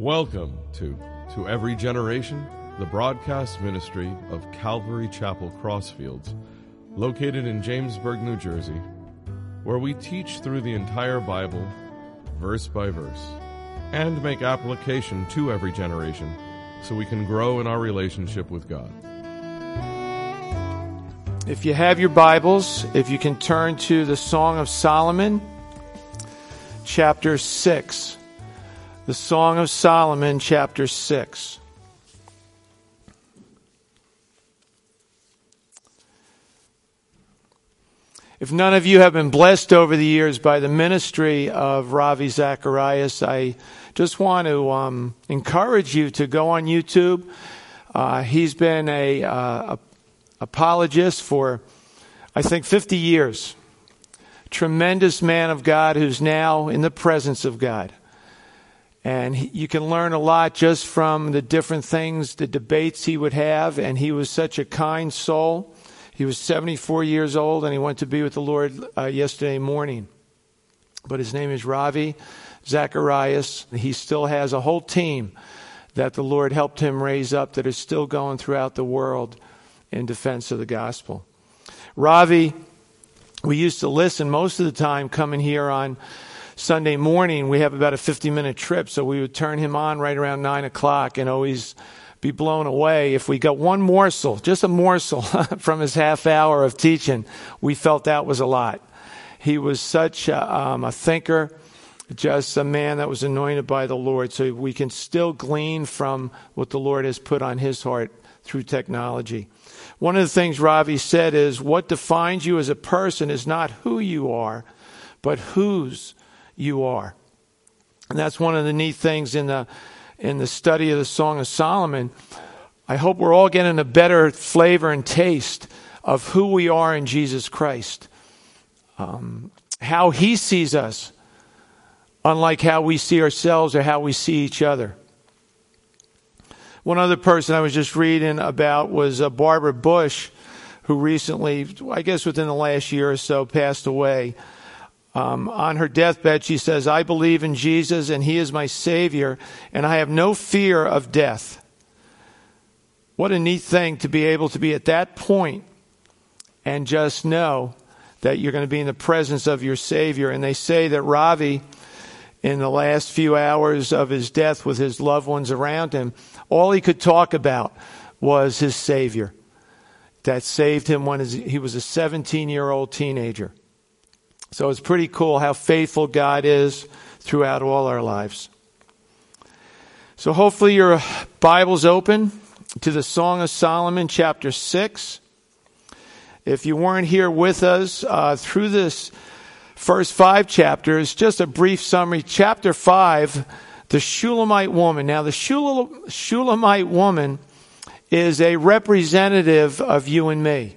Welcome to To Every Generation, the broadcast ministry of Calvary Chapel Crossfields, located in Jamesburg, New Jersey, where we teach through the entire Bible, verse by verse, and make application to every generation so we can grow in our relationship with God. If you have your Bibles, if you can turn to the Song of Solomon, chapter 6. The Song of Solomon, chapter 6. If none of you have been blessed over the years by the ministry of Ravi Zacharias, I just want to um, encourage you to go on YouTube. Uh, he's been a, uh, a apologist for, I think, 50 years. Tremendous man of God who's now in the presence of God. And he, you can learn a lot just from the different things, the debates he would have. And he was such a kind soul. He was 74 years old and he went to be with the Lord uh, yesterday morning. But his name is Ravi Zacharias. He still has a whole team that the Lord helped him raise up that is still going throughout the world in defense of the gospel. Ravi, we used to listen most of the time coming here on Sunday morning, we have about a 50 minute trip, so we would turn him on right around 9 o'clock and always be blown away. If we got one morsel, just a morsel from his half hour of teaching, we felt that was a lot. He was such a, um, a thinker, just a man that was anointed by the Lord, so we can still glean from what the Lord has put on his heart through technology. One of the things Ravi said is what defines you as a person is not who you are, but whose you are. And that's one of the neat things in the in the study of the Song of Solomon. I hope we're all getting a better flavor and taste of who we are in Jesus Christ. Um, how he sees us, unlike how we see ourselves or how we see each other. One other person I was just reading about was uh, Barbara Bush, who recently, I guess within the last year or so, passed away. Um, on her deathbed, she says, I believe in Jesus and he is my Savior, and I have no fear of death. What a neat thing to be able to be at that point and just know that you're going to be in the presence of your Savior. And they say that Ravi, in the last few hours of his death with his loved ones around him, all he could talk about was his Savior that saved him when he was a 17 year old teenager. So it's pretty cool how faithful God is throughout all our lives. So hopefully your Bible's open to the Song of Solomon, chapter 6. If you weren't here with us uh, through this first five chapters, just a brief summary. Chapter 5, the Shulamite woman. Now, the Shulamite woman is a representative of you and me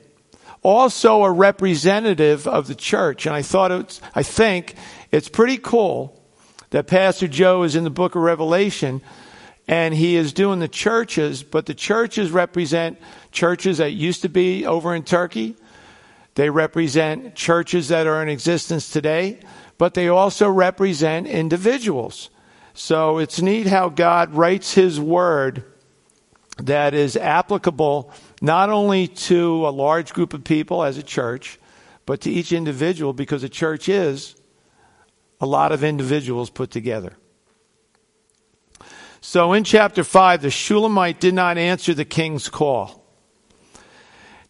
also a representative of the church. And I thought it's, I think it's pretty cool that Pastor Joe is in the book of Revelation and he is doing the churches, but the churches represent churches that used to be over in Turkey. They represent churches that are in existence today, but they also represent individuals. So it's neat how God writes his word that is applicable not only to a large group of people as a church, but to each individual because a church is a lot of individuals put together. So in chapter 5, the Shulamite did not answer the king's call,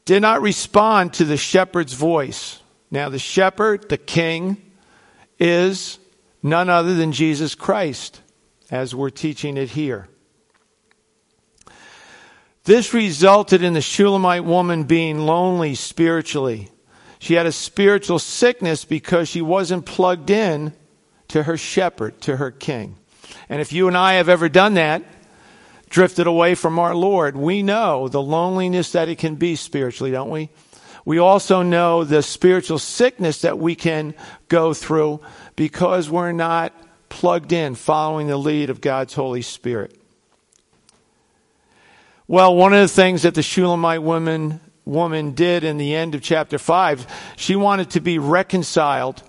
did not respond to the shepherd's voice. Now, the shepherd, the king, is none other than Jesus Christ, as we're teaching it here. This resulted in the Shulamite woman being lonely spiritually. She had a spiritual sickness because she wasn't plugged in to her shepherd, to her king. And if you and I have ever done that, drifted away from our Lord, we know the loneliness that it can be spiritually, don't we? We also know the spiritual sickness that we can go through because we're not plugged in, following the lead of God's Holy Spirit. Well, one of the things that the Shulamite woman, woman did in the end of chapter 5, she wanted to be reconciled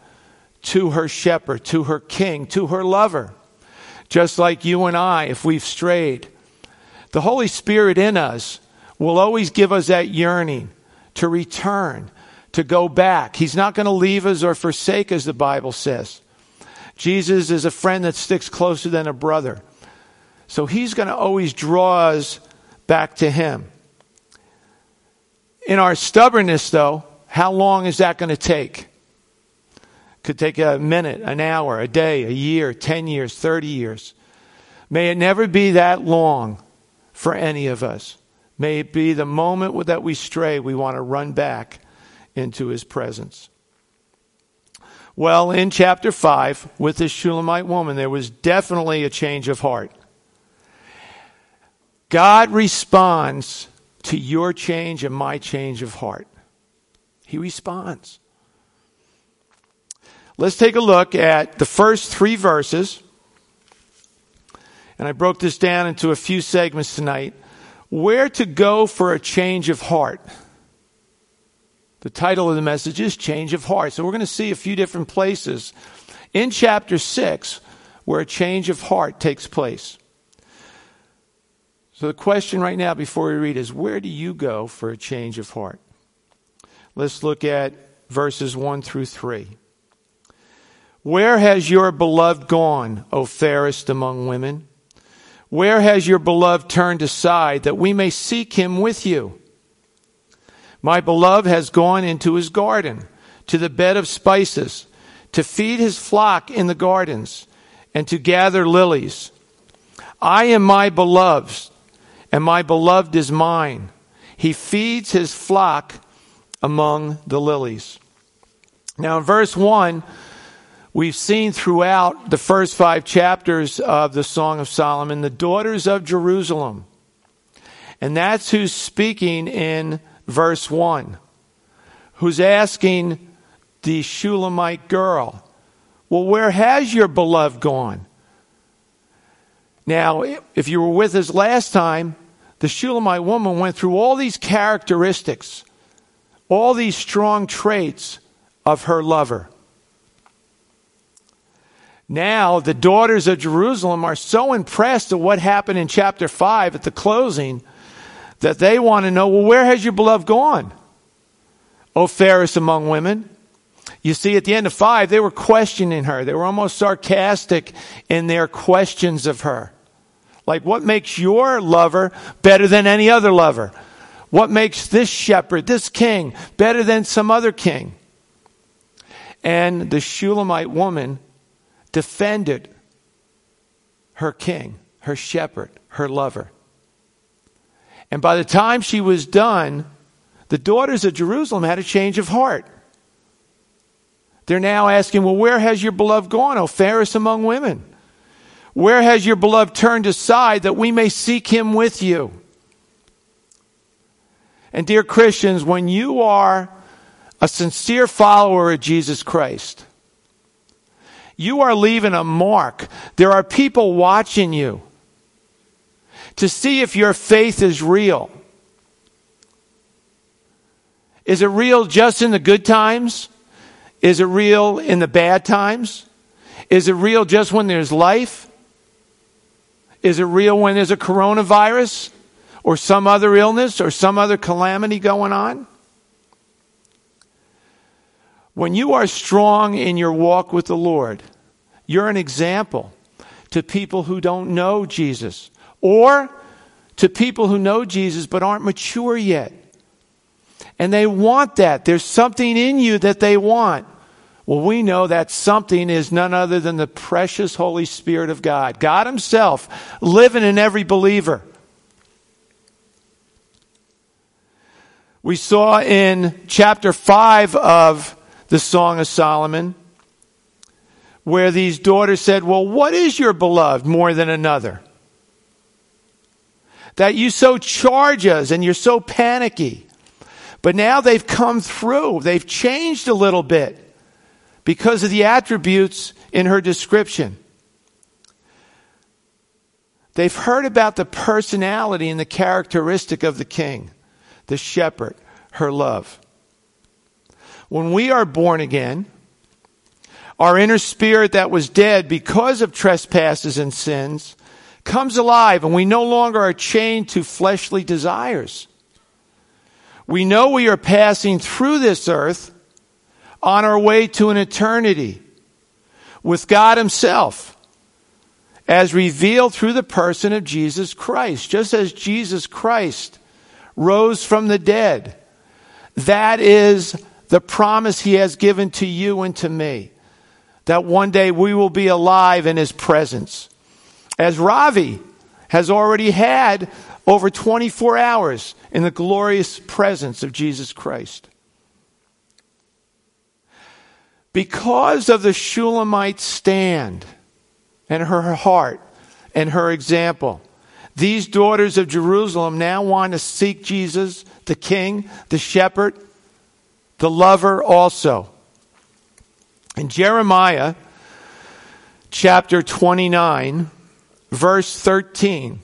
to her shepherd, to her king, to her lover. just like you and I, if we've strayed. The Holy Spirit in us will always give us that yearning to return, to go back. He's not going to leave us or forsake us, the Bible says. Jesus is a friend that sticks closer than a brother. So he's going to always draw us back to him. In our stubbornness, though, how long is that going to take? Could take a minute, an hour, a day, a year, 10 years, 30 years. May it never be that long for any of us. May it be the moment that we stray, we want to run back into his presence. Well, in chapter 5, with this Shulamite woman, there was definitely a change of heart. God responds to your change and my change of heart. He responds. Let's take a look at the first three verses. And I broke this down into a few segments tonight. Where to go for a change of heart. The title of the message is Change of Heart. So we're going to see a few different places in chapter 6 where a change of heart takes place. So the question right now before we read is where do you go for a change of heart? Let's look at verses 1 through 3. Where has your beloved gone, O fairest among women? Where has your beloved turned aside that we may seek him with you? My beloved has gone into his garden, to the bed of spices, to feed his flock in the gardens, and to gather lilies. I am my beloved's and my beloved is mine. He feeds his flock among the lilies. Now, in verse 1, we've seen throughout the first five chapters of the Song of Solomon the daughters of Jerusalem. And that's who's speaking in verse 1, who's asking the Shulamite girl, Well, where has your beloved gone? Now, if you were with us last time, the Shulamite woman went through all these characteristics, all these strong traits of her lover. Now, the daughters of Jerusalem are so impressed at what happened in chapter 5 at the closing that they want to know well, where has your beloved gone? O fairest among women. You see, at the end of 5, they were questioning her. They were almost sarcastic in their questions of her. Like, what makes your lover better than any other lover? What makes this shepherd, this king, better than some other king? And the Shulamite woman defended her king, her shepherd, her lover. And by the time she was done, the daughters of Jerusalem had a change of heart. They're now asking, Well, where has your beloved gone, O fairest among women? Where has your beloved turned aside that we may seek him with you? And dear Christians, when you are a sincere follower of Jesus Christ, you are leaving a mark. There are people watching you to see if your faith is real. Is it real just in the good times? Is it real in the bad times? Is it real just when there's life? Is it real when there's a coronavirus or some other illness or some other calamity going on? When you are strong in your walk with the Lord, you're an example to people who don't know Jesus or to people who know Jesus but aren't mature yet. And they want that. There's something in you that they want. Well, we know that something is none other than the precious Holy Spirit of God, God Himself living in every believer. We saw in chapter 5 of the Song of Solomon where these daughters said, Well, what is your beloved more than another? That you so charge us and you're so panicky. But now they've come through, they've changed a little bit because of the attributes in her description. They've heard about the personality and the characteristic of the king, the shepherd, her love. When we are born again, Our inner spirit that was dead because of trespasses and sins comes alive, and we no longer are chained to fleshly desires. We know we are passing through this earth on our way to an eternity with God Himself as revealed through the person of Jesus Christ. Just as Jesus Christ rose from the dead, that is the promise He has given to you and to me that one day we will be alive in his presence. As Ravi has already had over 24 hours in the glorious presence of Jesus Christ. Because of the Shulamite stand and her heart and her example, these daughters of Jerusalem now want to seek Jesus, the King, the Shepherd, the lover also. In Jeremiah chapter 29, verse 13,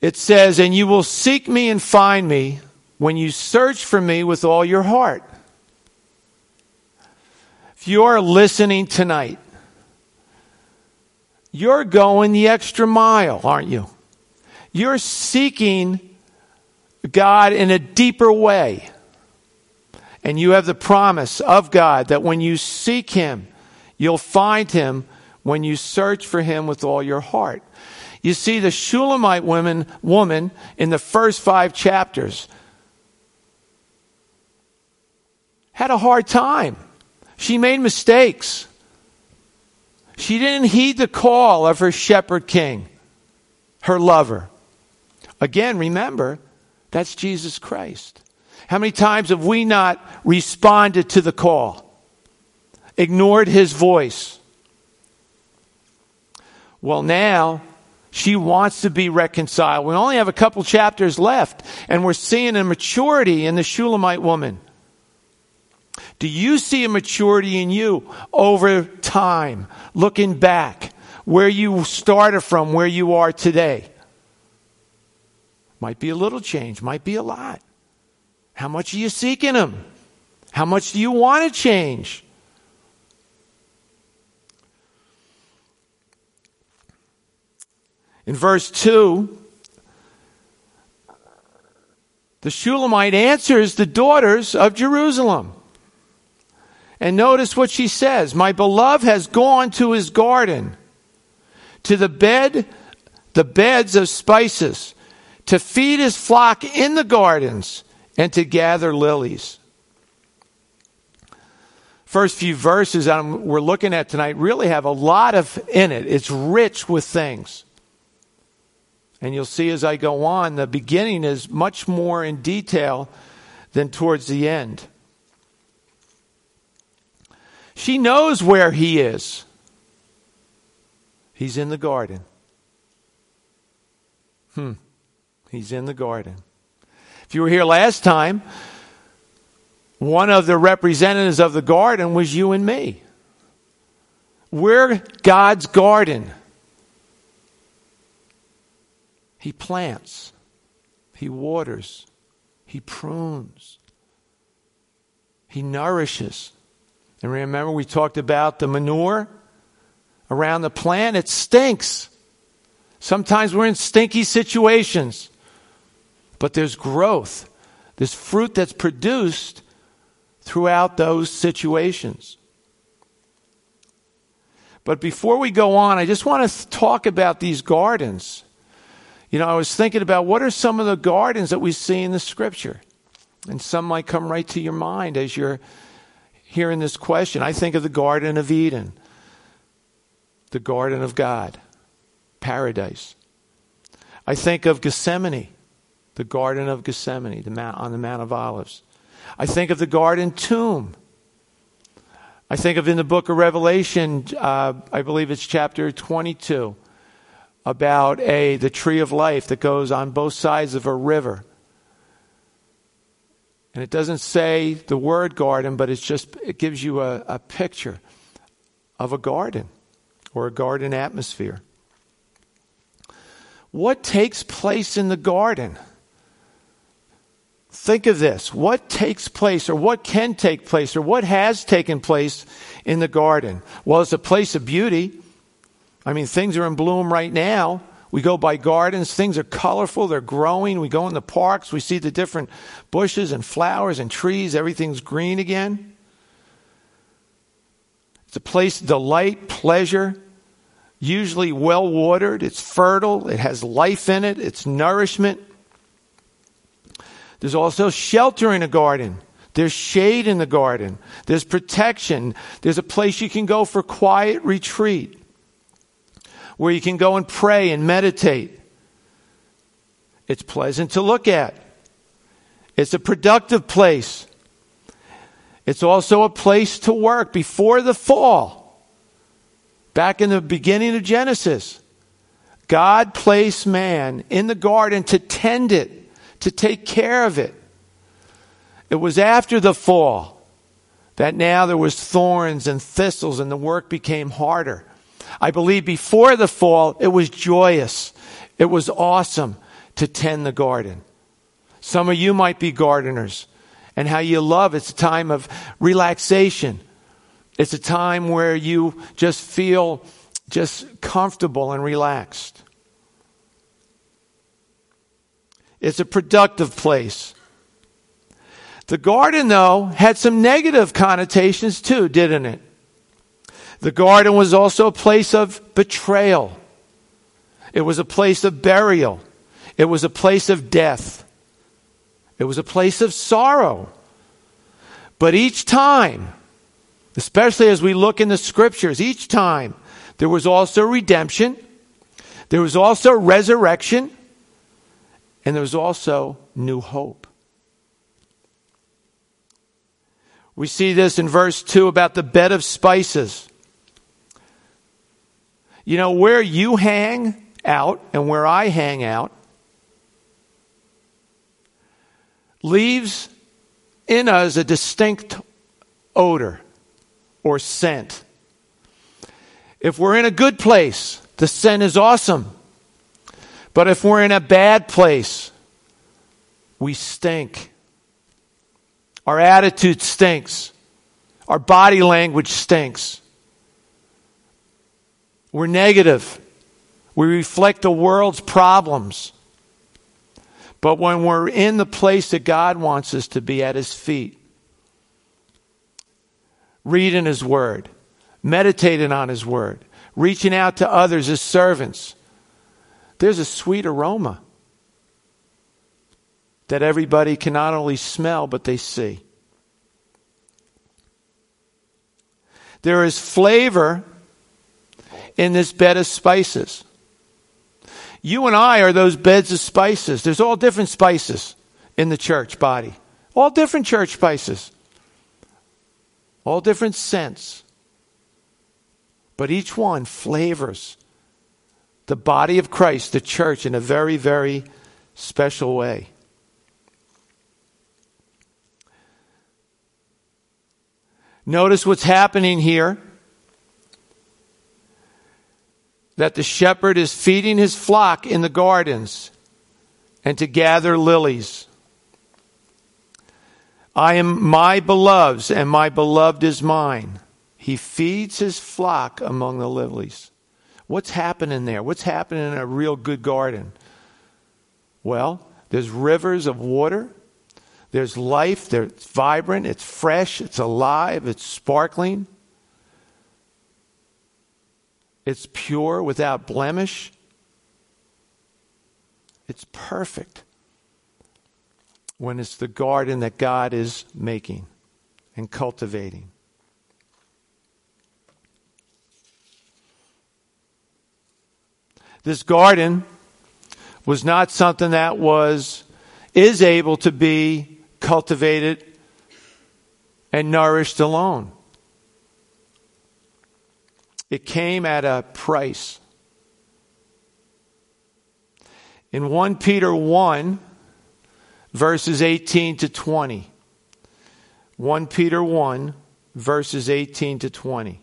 it says, And you will seek me and find me when you search for me with all your heart. If you are listening tonight, you're going the extra mile, aren't you? You're seeking God in a deeper way. And you have the promise of God that when you seek Him, you'll find Him when you search for Him with all your heart. You see, the Shulamite woman, woman in the first five chapters had a hard time. She made mistakes. She didn't heed the call of her shepherd king, her lover. Again, remember, that's Jesus Christ. How many times have we not responded to the call? Ignored his voice? Well, now she wants to be reconciled. We only have a couple chapters left, and we're seeing a maturity in the Shulamite woman. Do you see a maturity in you over time, looking back, where you started from, where you are today? Might be a little change, might be a lot. How much are you seeking Him? How much do you want to change? In verse 2, the Shulamite answers the daughters of Jerusalem. And notice what she says My beloved has gone to his garden, to the bed, the beds of spices, to feed his flock in the gardens and to gather lilies. First few verses that we're looking at tonight really have a lot of in it. It's rich with things. And you'll see as I go on, the beginning is much more in detail than towards the end. She knows where he is. He's in the garden. Hmm. He's in the garden. If you were here last time, one of the representatives of the garden was you and me. We're God's garden. He plants, He waters, He prunes, He nourishes. And remember, we talked about the manure around the plant. It stinks. Sometimes we're in stinky situations but there's growth. There's fruit that's produced throughout those situations. But before we go on, I just want to talk about these gardens. You know, I was thinking about what are some of the gardens that we see in the scripture? And some might come right to your mind as you're hearing this question. I think of the Garden of Eden, the Garden of God, paradise. I think of Gethsemane, the Garden of Gethsemane, the mount, on the Mount of Olives. I think of the garden tomb. I think of in the book of Revelation, uh, I believe it's chapter 22, about a the tree of life that goes on both sides of a river. And it doesn't say the word garden, but it's just it gives you a, a picture of a garden or a garden atmosphere. What takes place in the garden? think of this. What takes place or what can take place or what has taken place in the garden? Well, it's a place of beauty. I mean, things are in bloom right now. We go by gardens, things are colorful, they're growing. We go in the parks, we see the different bushes and flowers and trees, everything's green again. It's a place of delight, pleasure, usually well watered, it's fertile, it has life in it, it's nourishment. There's also shelter in a garden. There's shade in the garden. There's protection. There's a place you can go for quiet retreat where you can go and pray and meditate. It's pleasant to look at. It's a productive place. It's also a place to work before the fall. Back in the beginning of Genesis, God placed man in the garden to tend it to take care of it. It was after the fall that now there was thorns and thistles and the work became harder. I believe before the fall, it was joyous. It was awesome to tend the garden. Some of you might be gardeners and how you love it's a time of relaxation. It's a time where you just feel just comfortable and relaxed. It's a productive place. The garden, though, had some negative connotations too, didn't it? The garden was also a place of betrayal. It was a place of burial. It was a place of death. It was a place of sorrow. But each time, especially as we look in the scriptures, each time there was also redemption. There was also resurrection. And there was also new hope. We see this in verse 2 about the bed of spices. You know, where you hang out and where I hang out leaves in us a distinct odor or scent. If we're in a good place, the scent is awesome. But if we're in a bad place, we stink. Our attitude stinks. Our body language stinks. We're negative. We reflect the world's problems. But when we're in the place that God wants us to be at His feet, reading His Word, meditating on His Word, reaching out to others as servants, there's a sweet aroma that everybody can not only smell, but they see. There is flavor in this bed of spices. You and I are those beds of spices. There's all different spices in the church body, all different church spices, all different scents. But each one flavors the body of Christ, the church, in a very, very special way. Notice what's happening here. That the shepherd is feeding his flock in the gardens and to gather lilies. I am my beloved's, and my beloved is mine. He feeds his flock among the lilies. What's happening there? What's happening in a real good garden? Well, there's rivers of water. There's life. It's vibrant. It's fresh. It's alive. It's sparkling. It's pure without blemish. It's perfect when it's the garden that God is making and cultivating. This garden was not something that was, is able to be cultivated and nourished alone. It came at a price. In 1 Peter 1, verses 18 to 20. 1 Peter 1, verses 18 to 20.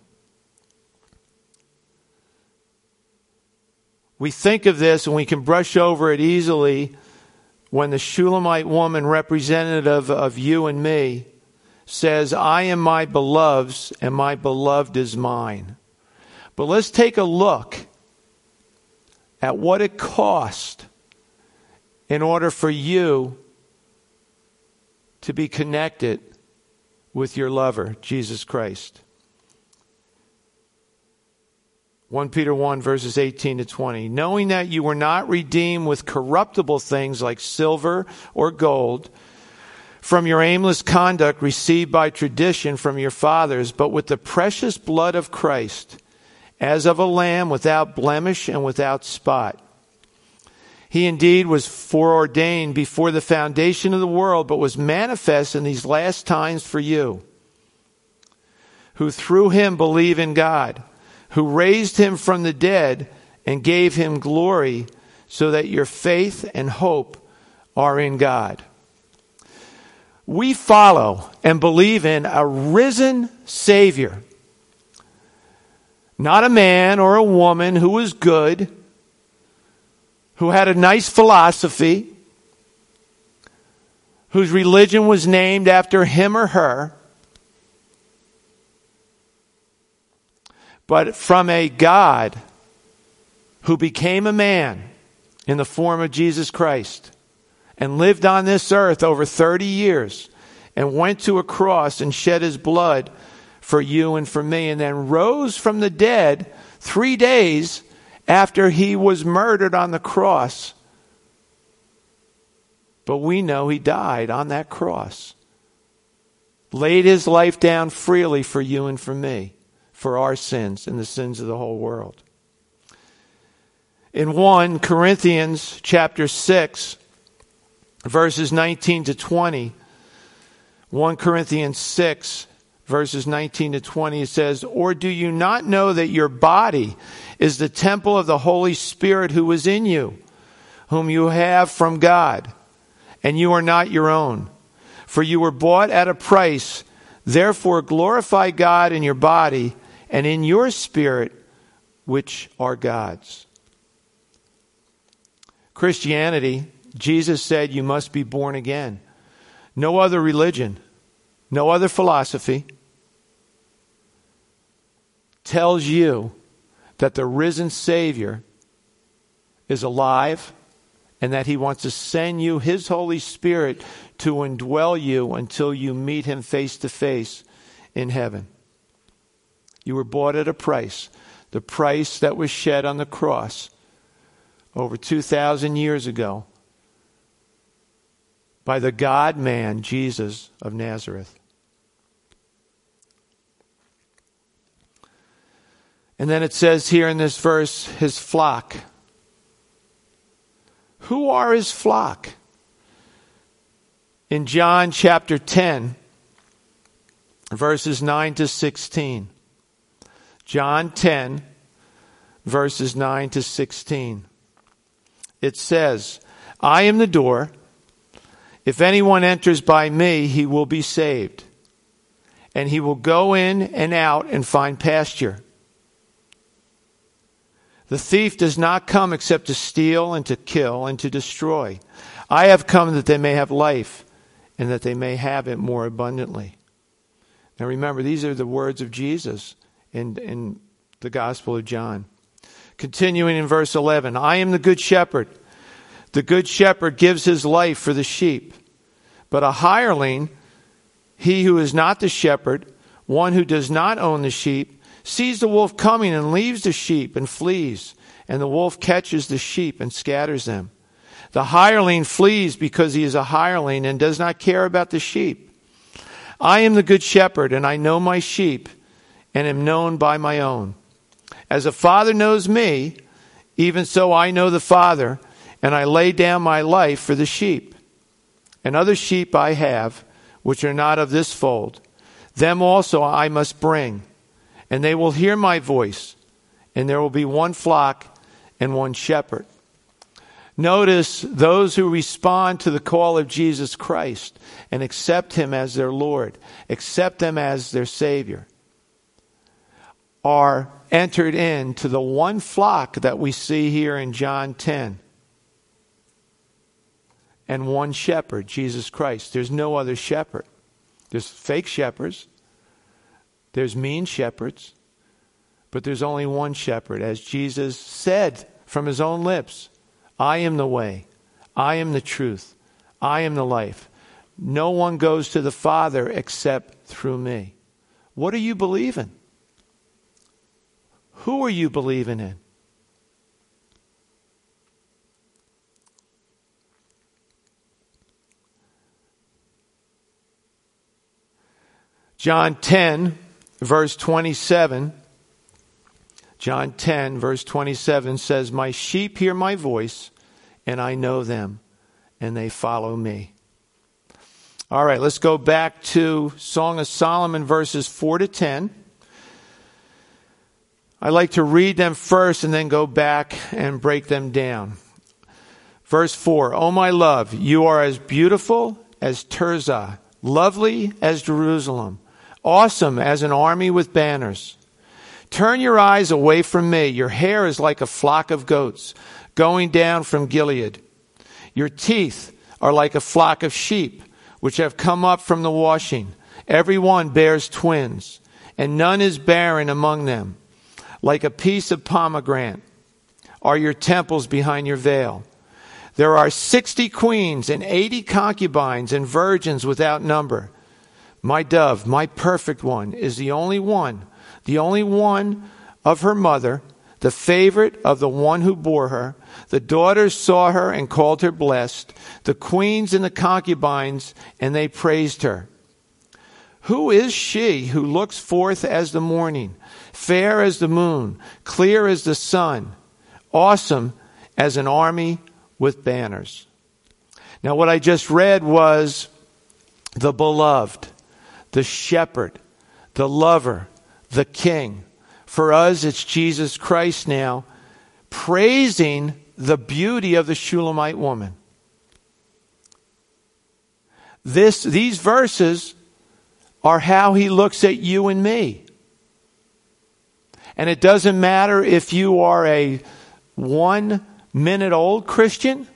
we think of this and we can brush over it easily when the Shulamite woman, representative of you and me, says, I am my beloved's and my beloved is mine. But let's take a look at what it cost in order for you to be connected with your lover, Jesus Christ. 1 Peter 1, verses 18 to 20. Knowing that you were not redeemed with corruptible things like silver or gold from your aimless conduct received by tradition from your fathers, but with the precious blood of Christ, as of a lamb without blemish and without spot. He indeed was foreordained before the foundation of the world, but was manifest in these last times for you, who through him believe in God who raised him from the dead and gave him glory, so that your faith and hope are in God. We follow and believe in a risen Savior, not a man or a woman who was good, who had a nice philosophy, whose religion was named after him or her. But from a God who became a man in the form of Jesus Christ and lived on this earth over 30 years and went to a cross and shed his blood for you and for me and then rose from the dead three days after he was murdered on the cross. But we know he died on that cross, laid his life down freely for you and for me for our sins and the sins of the whole world. In 1 Corinthians chapter 6, verses 19 to 20, 1 Corinthians 6, verses 19 to 20, it says, Or do you not know that your body is the temple of the Holy Spirit who is in you, whom you have from God, and you are not your own? For you were bought at a price. Therefore, glorify God in your body and in your spirit, which are God's. Christianity, Jesus said you must be born again. No other religion, no other philosophy tells you that the risen Savior is alive and that he wants to send you his Holy Spirit to indwell you until you meet him face to face in heaven. You were bought at a price, the price that was shed on the cross over 2,000 years ago by the God man, Jesus of Nazareth. And then it says here in this verse, his flock. Who are his flock? In John chapter 10, verses 9 to 16. John 10, verses 9 to 16. It says, I am the door. If anyone enters by me, he will be saved. And he will go in and out and find pasture. The thief does not come except to steal and to kill and to destroy. I have come that they may have life and that they may have it more abundantly. Now remember, these are the words of Jesus in, in the Gospel of John. Continuing in verse 11 I am the good shepherd. The good shepherd gives his life for the sheep. But a hireling, he who is not the shepherd, one who does not own the sheep, sees the wolf coming and leaves the sheep and flees. And the wolf catches the sheep and scatters them. The hireling flees because he is a hireling and does not care about the sheep. I am the good shepherd, and I know my sheep and am known by my own. As a father knows me, even so I know the Father, and I lay down my life for the sheep. And other sheep I have, which are not of this fold. Them also I must bring, and they will hear my voice, and there will be one flock and one shepherd. Notice those who respond to the call of Jesus Christ and accept Him as their Lord, accept Him as their Savior are entered into the one flock that we see here in John 10. and one shepherd, Jesus Christ. There's no other shepherd. There's fake shepherds, there's mean shepherds, but there's only one shepherd. As Jesus said from his own lips, I am the way, I am the truth, I am the life. No one goes to the Father except through me. What are you believing? Who are you believing in? John 10, verse 27. John 10, verse 27 says, My sheep hear my voice, and I know them, and they follow me. All right, let's go back to Song of Solomon, verses 4 to 10. I like to read them first and then go back and break them down. Verse four: 4 O my love, you are as beautiful as Tirzah, lovely as Jerusalem awesome as an army with banners. Turn your eyes away from me. Your hair is like a flock of goats going down from Gilead. Your teeth are like a flock of sheep which have come up from the washing. Every one bears twins, and none is barren among them. Like a piece of pomegranate are your temples behind your veil. There are sixty queens and eighty concubines and virgins without number. My dove, my perfect one, is the only one, the only one of her mother, the favorite of the one who bore her. The daughters saw her and called her blessed, the queens and the concubines, and they praised her. Who is she who looks forth as the morning, fair as the moon, clear as the sun, awesome as an army with banners? Now, what I just read was the beloved the shepherd, the lover, the king. For us, it's Jesus Christ now, praising the beauty of the Shulamite woman. This, these verses are how he looks at you and me. And it doesn't matter if you are a one minute old Christian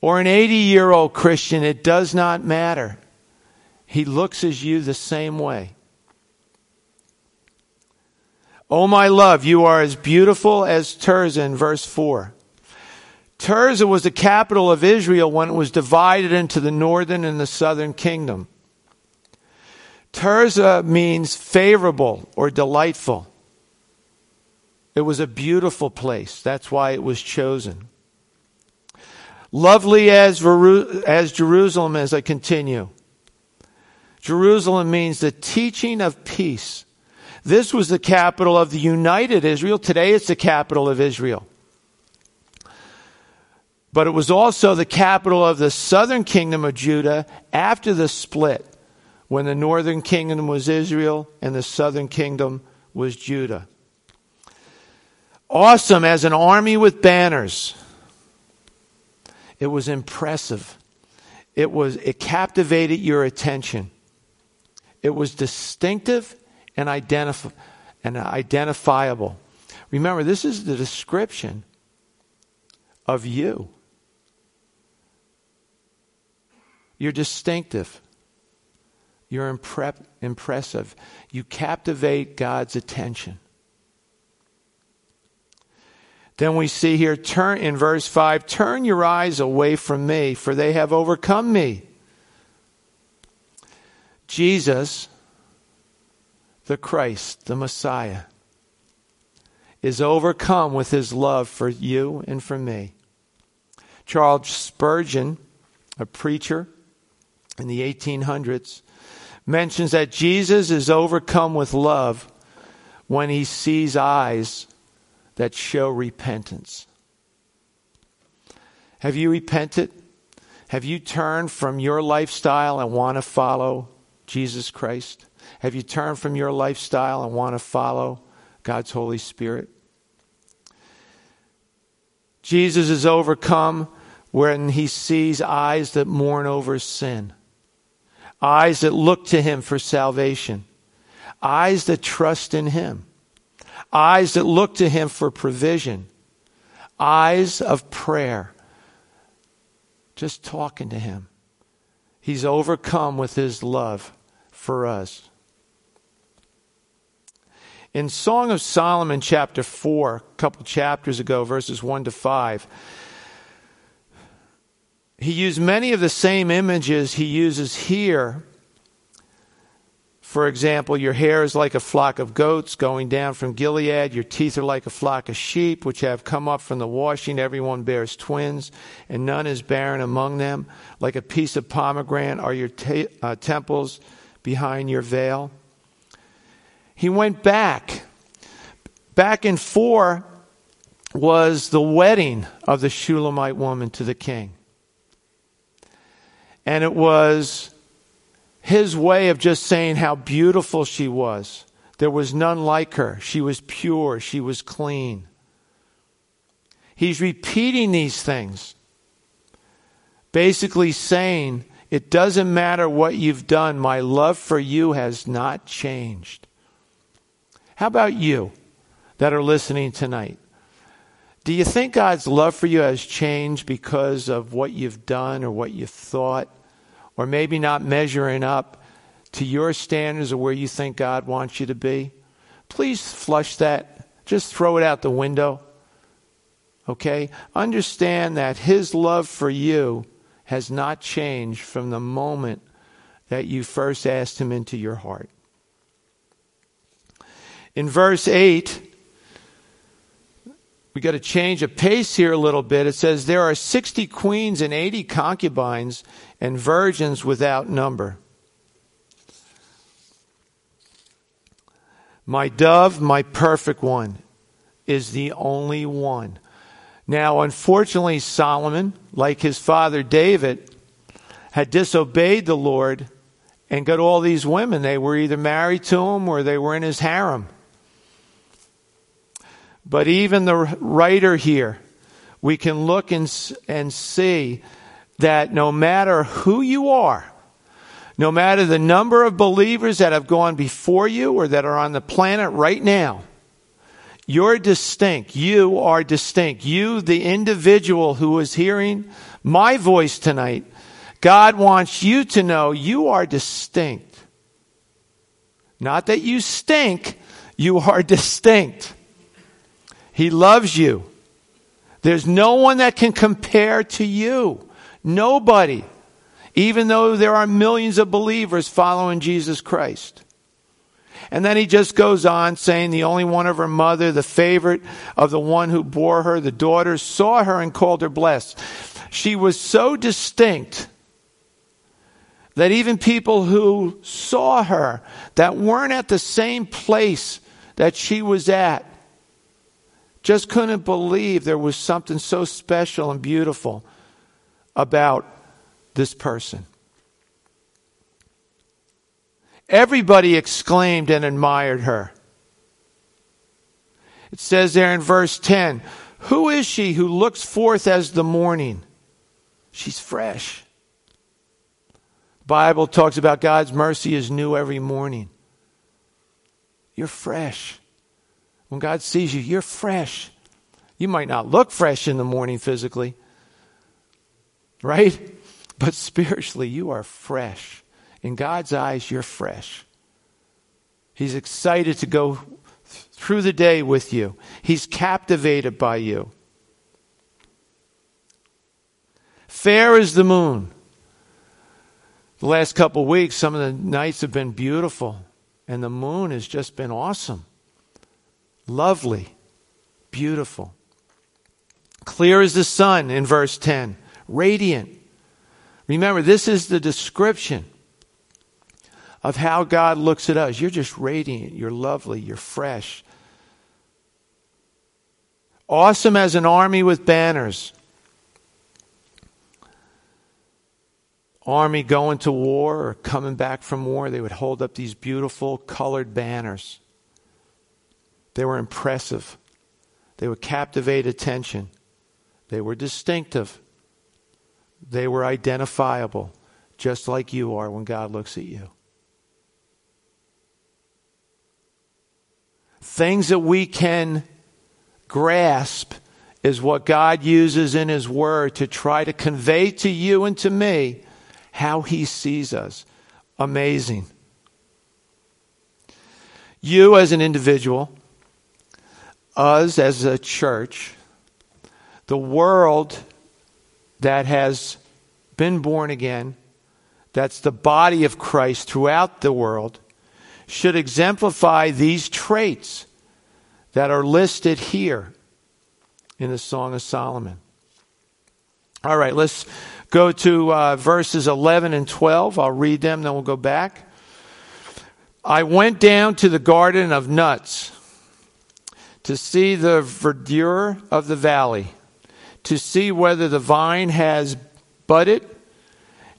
or an 80 year old Christian, it does not matter. He looks at you the same way. Oh, my love, you are as beautiful as Tirzah verse 4. Tirzah was the capital of Israel when it was divided into the northern and the southern kingdom. Tirzah means favorable or delightful. It was a beautiful place. That's why it was chosen. Lovely as, as Jerusalem, as I continue. Jerusalem means the teaching of peace. This was the capital of the united Israel. Today it's the capital of Israel. But it was also the capital of the southern kingdom of Judah after the split, when the northern kingdom was Israel and the southern kingdom was Judah. Awesome as an army with banners. It was impressive. It was it captivated your attention. It was distinctive and, identif- and identifiable. Remember, this is the description of you. You're distinctive. You're impre- impressive. You captivate God's attention. Then we see here turn in verse 5 turn your eyes away from me for they have overcome me Jesus, the Christ, the Messiah, is overcome with his love for you and for me. Charles Spurgeon, a preacher in the 1800s, mentions that Jesus is overcome with love when he sees eyes that show repentance. Have you repented? Have you turned from your lifestyle and want to follow Jesus Christ? Have you turned from your lifestyle and want to follow God's Holy Spirit? Jesus is overcome when he sees eyes that mourn over sin, eyes that look to him for salvation, eyes that trust in him, eyes that look to him for provision, eyes of prayer, just talking to Him. He's overcome with His love for us. In Song of Solomon, chapter 4, a couple chapters ago, verses 1 to 5, he used many of the same images he uses here. For example, your hair is like a flock of goats going down from Gilead. Your teeth are like a flock of sheep which have come up from the washing. Everyone bears twins, and none is barren among them. Like a piece of pomegranate are your uh, temples behind your veil. He went back. Back in 4 was the wedding of the Shulamite woman to the king. And it was his way of just saying how beautiful she was. There was none like her. She was pure. She was clean. He's repeating these things, basically saying, It doesn't matter what you've done, my love for you has not changed. How about you that are listening tonight? Do you think God's love for you has changed because of what you've done or what you've thought? or maybe not measuring up to your standards of where you think God wants you to be, please flush that. Just throw it out the window. Okay? Understand that His love for you has not changed from the moment that you first asked Him into your heart. In verse 8, we got to change a pace here a little bit. It says, There are 60 queens and 80 concubines and virgins without number. My dove, my perfect one, is the only one. Now, unfortunately, Solomon, like his father David, had disobeyed the Lord and got all these women. They were either married to him or they were in his harem. But even the writer here, we can look and, and see that no matter who you are, no matter the number of believers that have gone before you or that are on the planet right now, you're distinct. You are distinct. You, the individual who is hearing my voice tonight, God wants you to know you are distinct. Not that you stink, you are distinct. He loves you. There's no one that can compare to you. Nobody. Even though there are millions of believers following Jesus Christ. And then he just goes on saying the only one of her mother, the favorite of the one who bore her, the daughter, saw her and called her blessed. She was so distinct that even people who saw her that weren't at the same place that she was at just couldn't believe there was something so special and beautiful about this person. Everybody exclaimed and admired her. It says there in verse 10 Who is she who looks forth as the morning? She's fresh. The Bible talks about God's mercy is new every morning. You're fresh. When God sees you, you're fresh. You might not look fresh in the morning physically, right? But spiritually, you are fresh. In God's eyes, you're fresh. He's excited to go through the day with you, He's captivated by you. Fair as the moon. The last couple of weeks, some of the nights have been beautiful, and the moon has just been awesome lovely, beautiful. Clear as the sun in verse 10, radiant. Remember, this is the description of how God looks at us. You're just radiant, you're lovely, you're fresh. Awesome as an army with banners. Army going to war or coming back from war, they would hold up these beautiful colored banners. They were impressive. They would captivate attention. They were distinctive. They were identifiable, just like you are when God looks at you. Things that we can grasp is what God uses in His Word to try to convey to you and to me how He sees us. Amazing. You as an individual, us as a church, the world that has been born again, that's the body of Christ throughout the world, should exemplify these traits that are listed here in the Song of Solomon. All right, let's go to uh, verses 11 and 12. I'll read them, then we'll go back. I went down to the garden of nuts to see the verdure of the valley, to see whether the vine has budded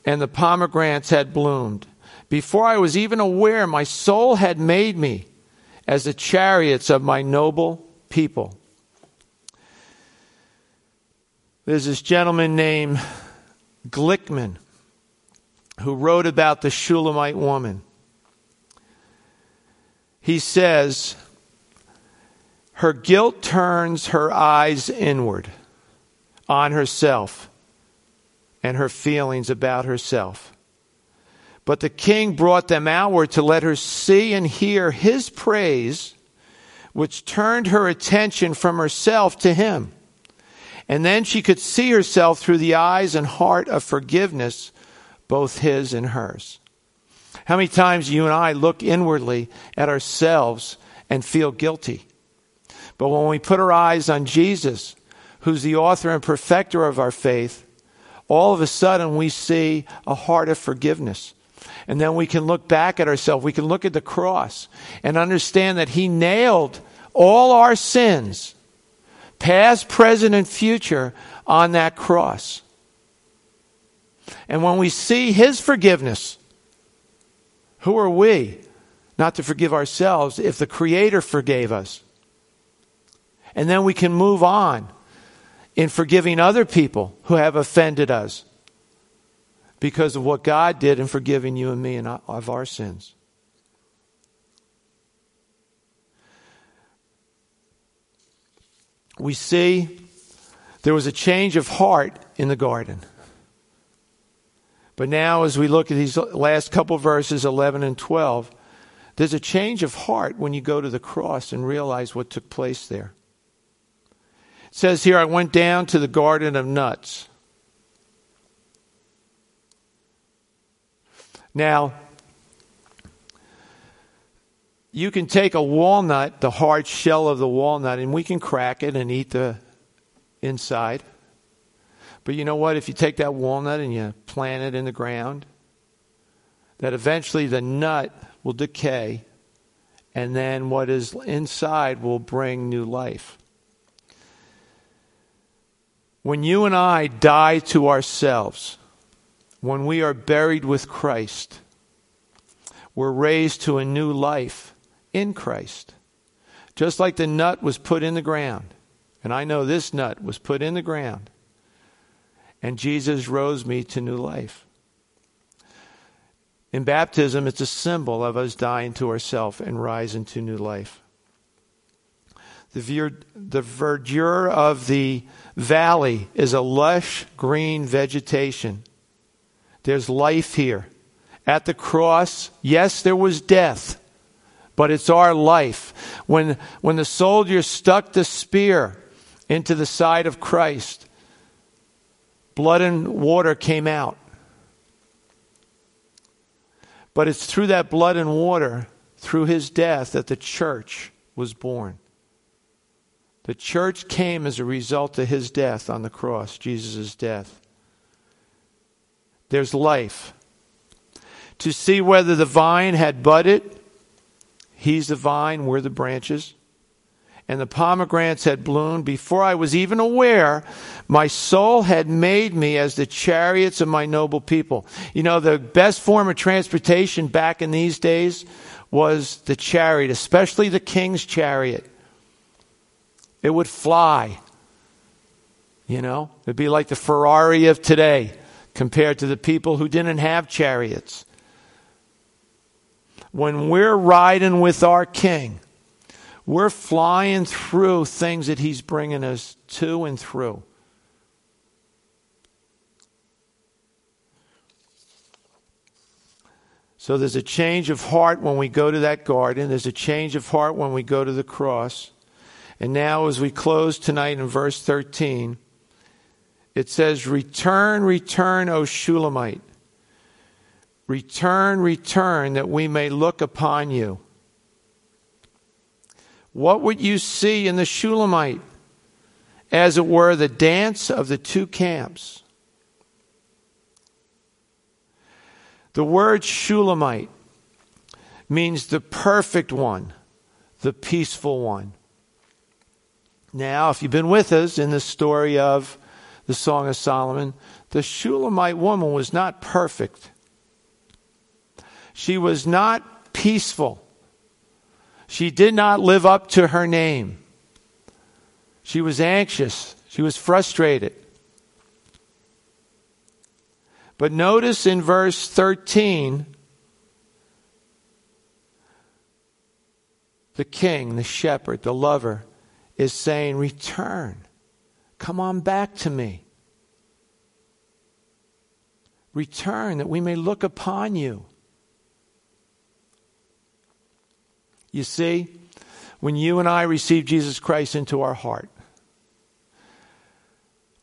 and the pomegranates had bloomed. Before I was even aware, my soul had made me as the chariots of my noble people. There's this gentleman named Glickman who wrote about the Shulamite woman. He says, Her guilt turns her eyes inward on herself and her feelings about herself. But the king brought them outward to let her see and hear his praise, which turned her attention from herself to him. And then she could see herself through the eyes and heart of forgiveness, both his and hers. How many times you and I look inwardly at ourselves and feel guilty? But when we put our eyes on Jesus, who's the author and perfecter of our faith, all of a sudden we see a heart of forgiveness. And then we can look back at ourselves. We can look at the cross and understand that He nailed all our sins, past, present, and future, on that cross. And when we see His forgiveness, who are we not to forgive ourselves if the Creator forgave us? And then we can move on in forgiving other people who have offended us because of what God did in forgiving you and me and of our sins. We see there was a change of heart in the garden. But now, as we look at these last couple verses, 11 and 12, there's a change of heart when you go to the cross and realize what took place there. It says here, I went down to the garden of nuts. Now, you can take a walnut, the hard shell of the walnut, and we can crack it and eat the inside. But you know what? If you take that walnut and you plant it in the ground, that eventually the nut will decay, and then what is inside will bring new life. When you and I die to ourselves, when we are buried with Christ, we're raised to a new life in Christ. Just like the nut was put in the ground. And I know this nut was put in the ground. And Jesus rose me to new life. In baptism, it's a symbol of us dying to ourselves and rising to new life. The, ver- the verdure of the valley is a lush green vegetation there's life here. At the cross, yes, there was death, but it's our life. When, when the soldier stuck the spear into the side of Christ, blood and water came out. But it's through that blood and water, through his death, that the church was born. The church came as a result of his death on the cross, Jesus' death there's life. To see whether the vine had budded, he's the vine, we're the branches, and the pomegranates had bloomed. Before I was even aware, my soul had made me as the chariots of my noble people. You know, the best form of transportation back in these days was the chariot, especially the king's chariot. It would fly. You know, it'd be like the Ferrari of today compared to the people who didn't have chariots. When we're riding with our king, We're flying through things that He's bringing us to and through. So there's a change of heart when we go to that garden. There's a change of heart when we go to the cross. And now, as we close tonight in verse 13, it says, Return, return, O Shulamite. Return, return, that we may look upon you. What would you see in the Shulamite? As it were, the dance of the two camps. The word Shulamite means the perfect one, the peaceful one. Now, if you've been with us in the story of the Song of Solomon, the Shulamite woman was not perfect. She was not peaceful. She did not live up to her name. She was anxious. She was frustrated. But notice in verse 13, the king, the shepherd, the lover, is saying, Return. Come on back to me. Return that we may look upon you. You see, when you and I received Jesus Christ into our heart,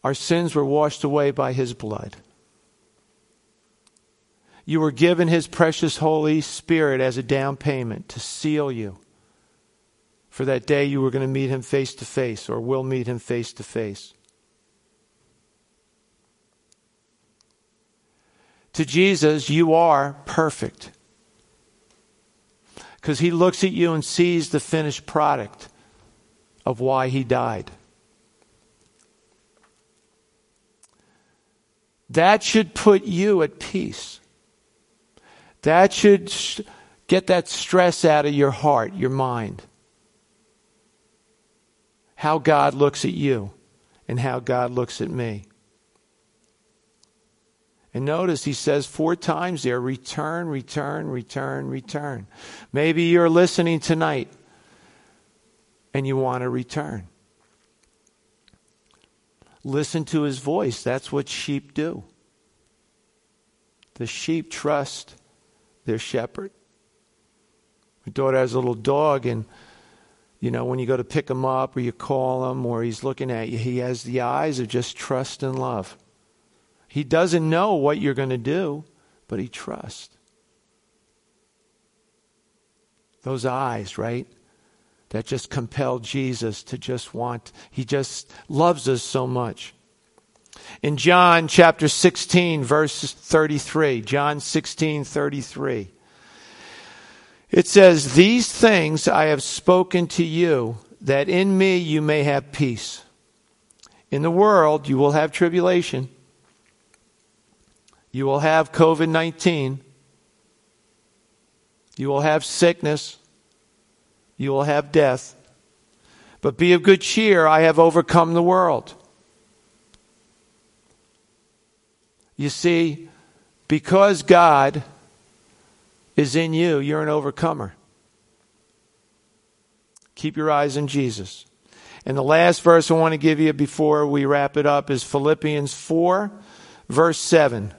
our sins were washed away by his blood. You were given His precious Holy Spirit as a down payment to seal you for that day you were going to meet Him face to face or will meet Him face to face. To Jesus, you are perfect. Because He looks at you and sees the finished product of why He died. That should put you at peace. That should get that stress out of your heart, your mind. How God looks at you and how God looks at me. And notice he says four times there return, return, return, return. Maybe you're listening tonight and you want to return. Listen to his voice. That's what sheep do. The sheep trust their shepherd. My daughter has a little dog, and you know, when you go to pick him up or you call him or he's looking at you, he has the eyes of just trust and love. He doesn't know what you're going to do, but he trusts. Those eyes, right? That just compel Jesus to just want, he just loves us so much. In John chapter 16, verse 33, John 16, 33, it says, These things I have spoken to you, that in me you may have peace. In the world you will have tribulation. You will have COVID 19. You will have sickness. You will have death. But be of good cheer, I have overcome the world. You see, because God is in you, you're an overcomer. Keep your eyes on Jesus. And the last verse I want to give you before we wrap it up is Philippians 4, verse 7.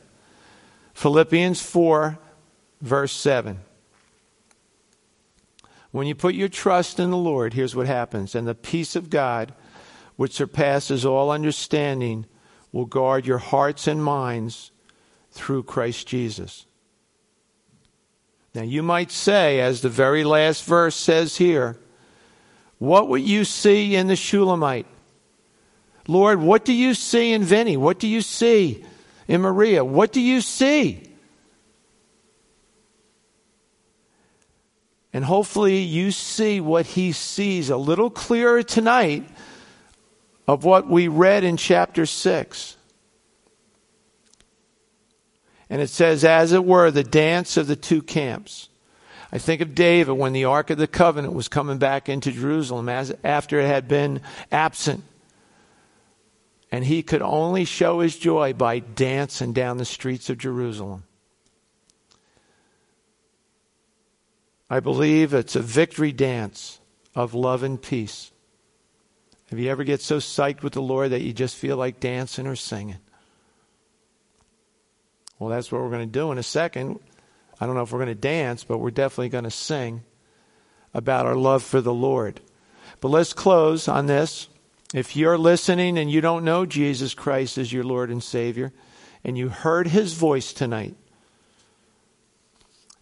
Philippians 4, verse 7. When you put your trust in the Lord, here's what happens. And the peace of God, which surpasses all understanding, will guard your hearts and minds through Christ Jesus. Now, you might say, as the very last verse says here, what would you see in the Shulamite? Lord, what do you see in Vinny? What do you see in Maria? What do you see? And hopefully you see what he sees a little clearer tonight of what we read in chapter 6. And it says, as it were, the dance of the two camps. I think of David when the Ark of the Covenant was coming back into Jerusalem as, after it had been absent. And he could only show his joy by dancing down the streets of Jerusalem. I believe it's a victory dance of love and peace. Have you ever get so psyched with the Lord that you just feel like dancing or singing? Well, that's what we're going to do in a second. I don't know if we're going to dance, but we're definitely going to sing about our love for the Lord. But let's close on this. If you're listening and you don't know Jesus Christ as your Lord and Savior, and you heard his voice tonight,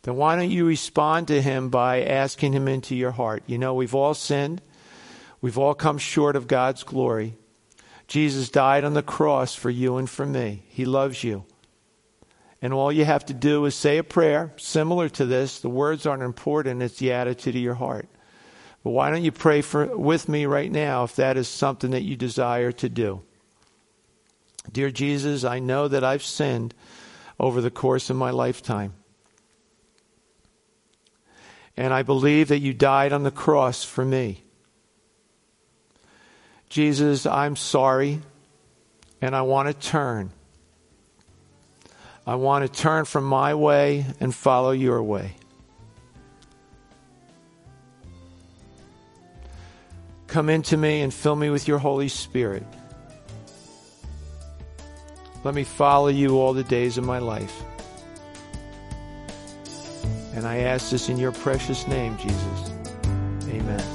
then why don't you respond to him by asking him into your heart? You know, we've all sinned, we've all come short of God's glory. Jesus died on the cross for you and for me. He loves you. And all you have to do is say a prayer similar to this. The words aren't important, it's the attitude of your heart. But why don't you pray for, with me right now if that is something that you desire to do? Dear Jesus, I know that I've sinned over the course of my lifetime. And I believe that you died on the cross for me. Jesus, I'm sorry, and I want to turn. I want to turn from my way and follow your way. Come into me and fill me with your Holy Spirit. Let me follow you all the days of my life. And I ask this in your precious name, Jesus. Amen.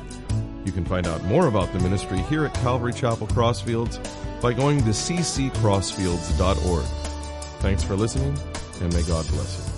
You can find out more about the ministry here at Calvary Chapel Crossfields by going to cccrossfields.org. Thanks for listening, and may God bless you.